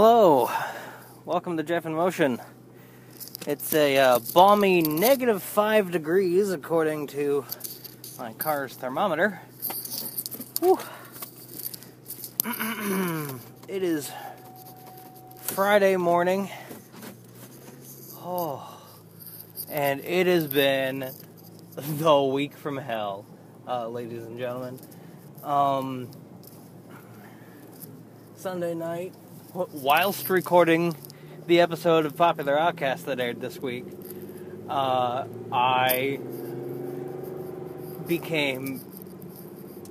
Hello, welcome to Jeff in Motion. It's a uh, balmy negative five degrees according to my car's thermometer. It is Friday morning. Oh, and it has been the week from hell, uh, ladies and gentlemen. Um, Sunday night, whilst recording the episode of Popular Outcast that aired this week, uh, I became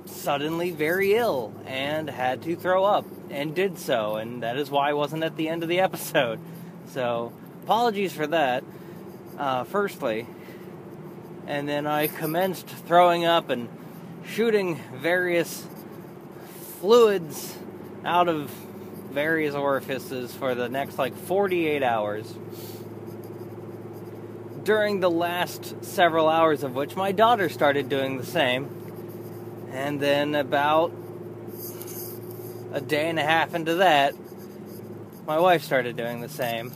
suddenly very ill and had to throw up and did so, and that is why I wasn't at the end of the episode. So, apologies for that, uh, firstly. And then I commenced throwing up and shooting various fluids out of various orifices for the next like 48 hours. During the last several hours of which my daughter started doing the same. And then about a day and a half into that, my wife started doing the same.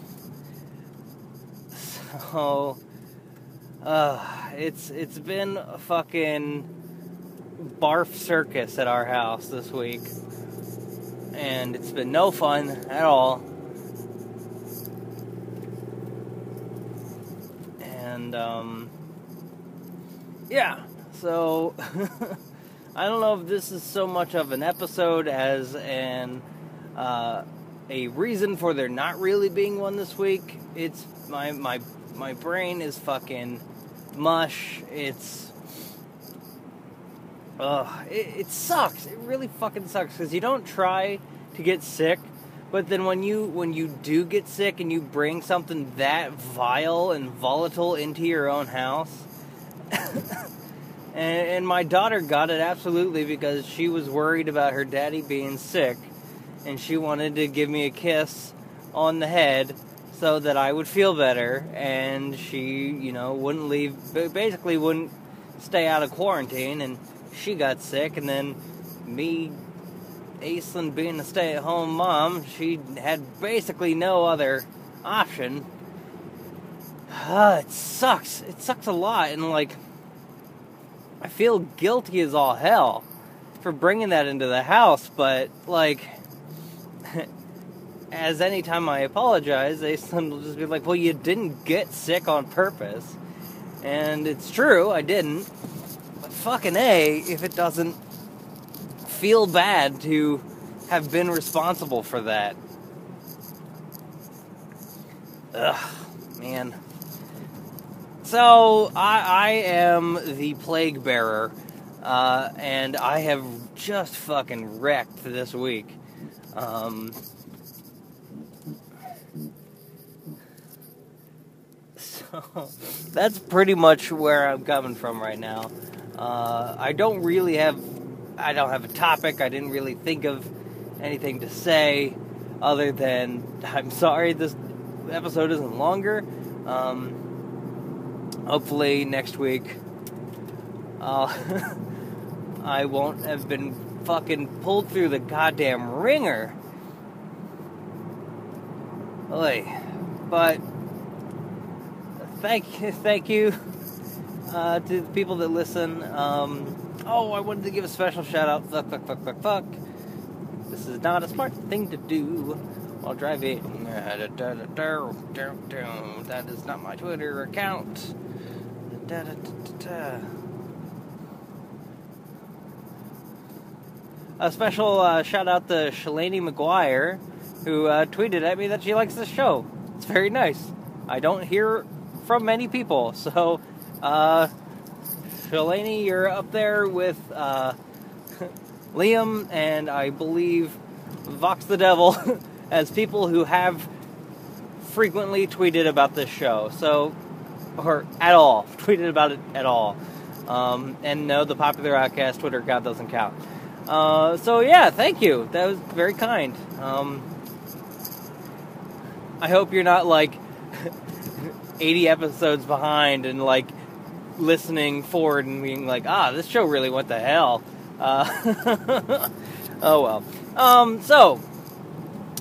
So uh, it's it's been a fucking barf circus at our house this week and it's been no fun at all. And um, yeah, so I don't know if this is so much of an episode as an uh, a reason for there not really being one this week. It's my my my brain is fucking mush. It's Ugh, it, it sucks. It really fucking sucks because you don't try to get sick, but then when you when you do get sick and you bring something that vile and volatile into your own house, and, and my daughter got it absolutely because she was worried about her daddy being sick, and she wanted to give me a kiss on the head so that I would feel better, and she, you know, wouldn't leave, basically wouldn't stay out of quarantine, and she got sick, and then me, Aislinn, being a stay at home mom, she had basically no other option. Uh, it sucks. It sucks a lot, and like, I feel guilty as all hell for bringing that into the house, but like, as anytime I apologize, Aislinn will just be like, well, you didn't get sick on purpose. And it's true, I didn't fucking A if it doesn't feel bad to have been responsible for that. Ugh, man. So, I, I am the plague bearer, uh, and I have just fucking wrecked this week. Um, so, that's pretty much where I'm coming from right now. Uh, I don't really have, I don't have a topic. I didn't really think of anything to say other than I'm sorry this episode isn't longer. Um, hopefully next week, uh, I won't have been fucking pulled through the goddamn ringer. Oy. But thank thank you uh, to the people that listen. Um, oh, I wanted to give a special shout out. Fuck, fuck, fuck, fuck, fuck. This is not a smart thing to do while driving. That is not my Twitter account. A special uh, shout out to Shalani McGuire, who uh, tweeted at me that she likes the show. It's very nice. I don't hear from many people, so uh, Shalani, you're up there with uh, Liam and I believe Vox the Devil as people who have frequently tweeted about this show. So, or at all, tweeted about it at all. Um, and no, the popular outcast Twitter account doesn't count. Uh, so yeah, thank you. That was very kind. Um, I hope you're not like 80 episodes behind and like listening forward and being like, ah, this show really went to hell. Uh, oh well. Um, so,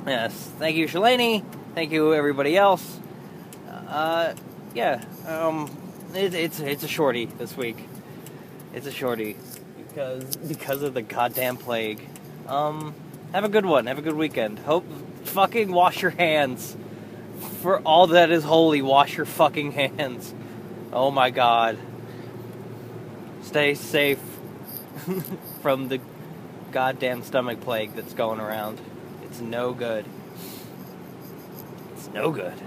Yes. Thank you, Shalani. Thank you, everybody else. Uh, yeah. Um, it, it's it's a shorty this week. It's a shorty because because of the goddamn plague. Um, have a good one. Have a good weekend. Hope fucking wash your hands. For all that is holy, wash your fucking hands. Oh my god. Stay safe from the goddamn stomach plague that's going around. It's no good. It's no good.